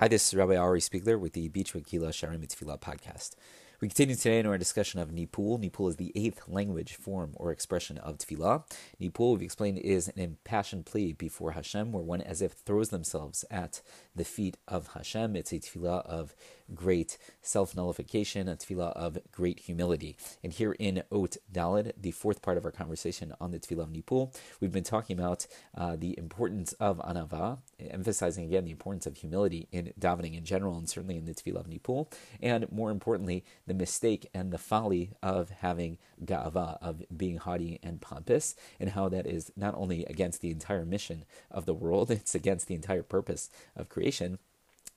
Hi, this is Rabbi Ari Spiegler with the Beachwood Kila Sharim Tefillah podcast. We continue today in our discussion of Nipul. Nipul is the eighth language form or expression of Tefillah. Nipul, we've explained, is an impassioned plea before Hashem, where one as if throws themselves at the feet of Hashem. It's a Tefillah of great self nullification, a tefillah of great humility. And here in Ot Dalid, the fourth part of our conversation on the tefillah of Nipul, we've been talking about uh, the importance of anava, emphasizing again the importance of humility in davening in general, and certainly in the tefillah of Nipul, and more importantly, the mistake and the folly of having ga'ava, of being haughty and pompous, and how that is not only against the entire mission of the world, it's against the entire purpose of creation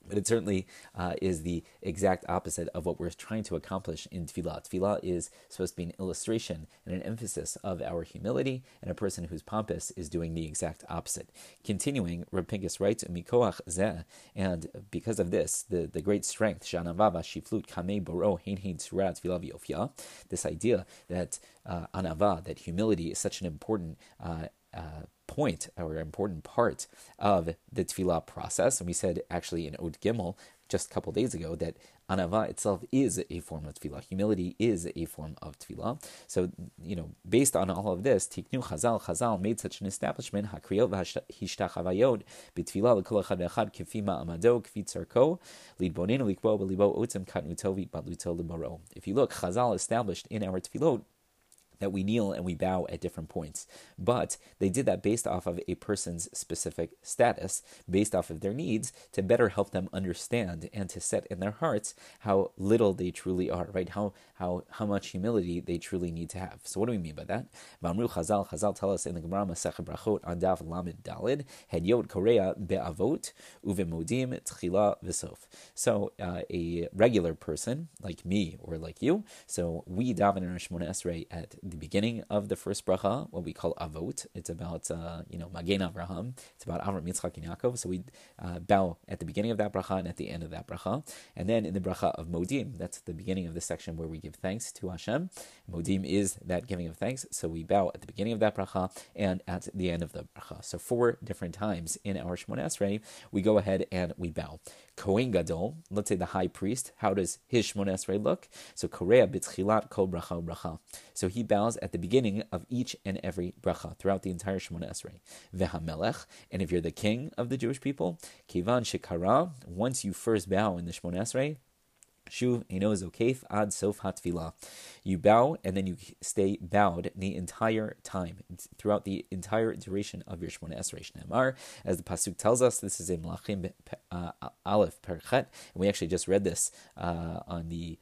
but it certainly uh, is the exact opposite of what we're trying to accomplish in tefillah. Tefillah is supposed to be an illustration and an emphasis of our humility, and a person who's pompous is doing the exact opposite. Continuing, Reb writes, "Mikoach zeh," and because of this, the, the great strength, shanavava shiflut kamei boro hein hein tefillah v'ofya, this idea that uh, anava, that humility is such an important uh, uh, point or important part of the tefillah process. And we said actually in Ot Gimel just a couple days ago that anava itself is a form of tefillah. Humility is a form of tefillah. So, you know, based on all of this, Tiknu Chazal, Chazal made such an establishment, Hakriyot v'hishtachavayot, b'tefillah l'kol echad v'echad, k'fi ma'amado, k'fi tzarko, lidbonin u'likbo b'libo. If you look, Chazal established in our tefillot that we kneel and we bow at different points. But they did that based off of a person's specific status, based off of their needs, to better help them understand and to set in their hearts how little they truly are, right? How how how much humility they truly need to have. So what do we mean by that? Vamru Chazal, Chazal tell us in the Gemara Masech Brachot on Daf Lamed Dalid, Hedyot Korea Be'avot Uvemodim Tchila V'sof. So uh, a regular person like me or like you, so we daven in our Shemona Esrei at the beginning of the first bracha, what we call avot. It's about uh, you know Magen Avraham. It's about Avram, Yitzchak, and Yaakov. So we uh, bow at the beginning of that bracha and at the end of that bracha, and then in the bracha of Modim, that's the beginning of the section where we give thanks to Hashem. Modim is that giving of thanks. So we bow at the beginning of that bracha and at the end of the bracha. So four different times in our Shemona Esrei, we go ahead and we bow. Kohen Gadol, let's say the high priest, how does his Shemona Esrei look? So Korea b'tchilat kol bracha bracha. So he bows at the beginning of each and every bracha throughout the entire Shemona Esrei. Vehamelech, and if you're the king of the Jewish people, kivan shekara, once you first bow in the Shemona Esrei, Shuv Eno Zokef Ad Sof Hatfilah. You bow and then you stay bowed the entire time, throughout the entire duration of your Shemona Esrei Shnemar. As the Pasuk tells us, this is in Malachim uh, Aleph Perchet, and we actually just read this uh, on the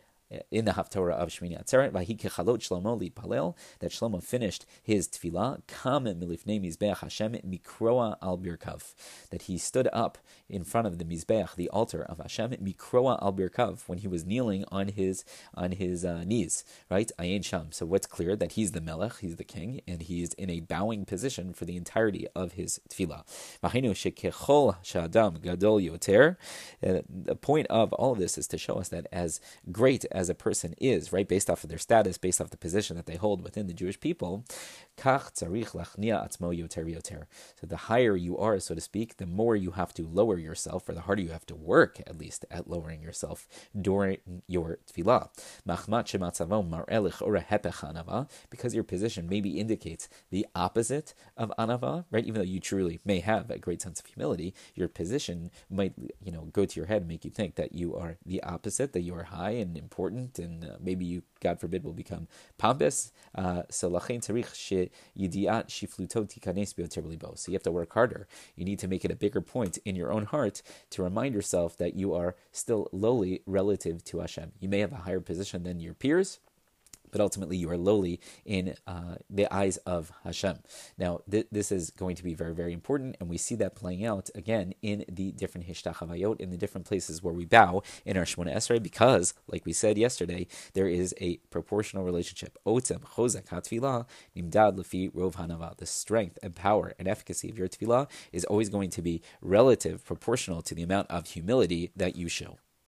in the Haftorah of Shmini Atzeret, Vahikechalot Shlomo Palel, that Shlomo finished his tefillah, Kam milifnei Mizbeach Hashem mikroa al birkav, that he stood up in front of the Mizbeach, the altar of Hashem, mikroa al birkav, when he was kneeling on his on his uh, knees, right? Ayin Sham. So what's clear that he's the Melech, he's the king, and he's in a bowing position for the entirety of his tefillah. Vahinu shekechol shadam gadol yoter. Uh, the point of all of this is to show us that as great as as a person is, right, based off of their status, based off the position that they hold within the Jewish people, so the higher you are, so to speak, the more you have to lower yourself, or the harder you have to work, at least, at lowering yourself during your tefillah. Because your position maybe indicates the opposite of anava, right? Even though you truly may have a great sense of humility, your position might, you know, go to your head and make you think that you are the opposite, that you are high and important important, and uh, maybe you, God forbid, will become pompous. Uh, so you have to work harder. You need to make it a bigger point in your own heart to remind yourself that you are still lowly relative to Hashem. You may have a higher position than your peers but ultimately you are lowly in uh, the eyes of Hashem. Now, th- this is going to be very, very important, and we see that playing out again in the different hishtachavayot, in the different places where we bow in our Shemona Esrei, because, like we said yesterday, there is a proportional relationship. Otem chozak hatfilah nimdad lefi rov hanava. The strength and power and efficacy of your tefillah is always going to be relative, proportional to the amount of humility that you show.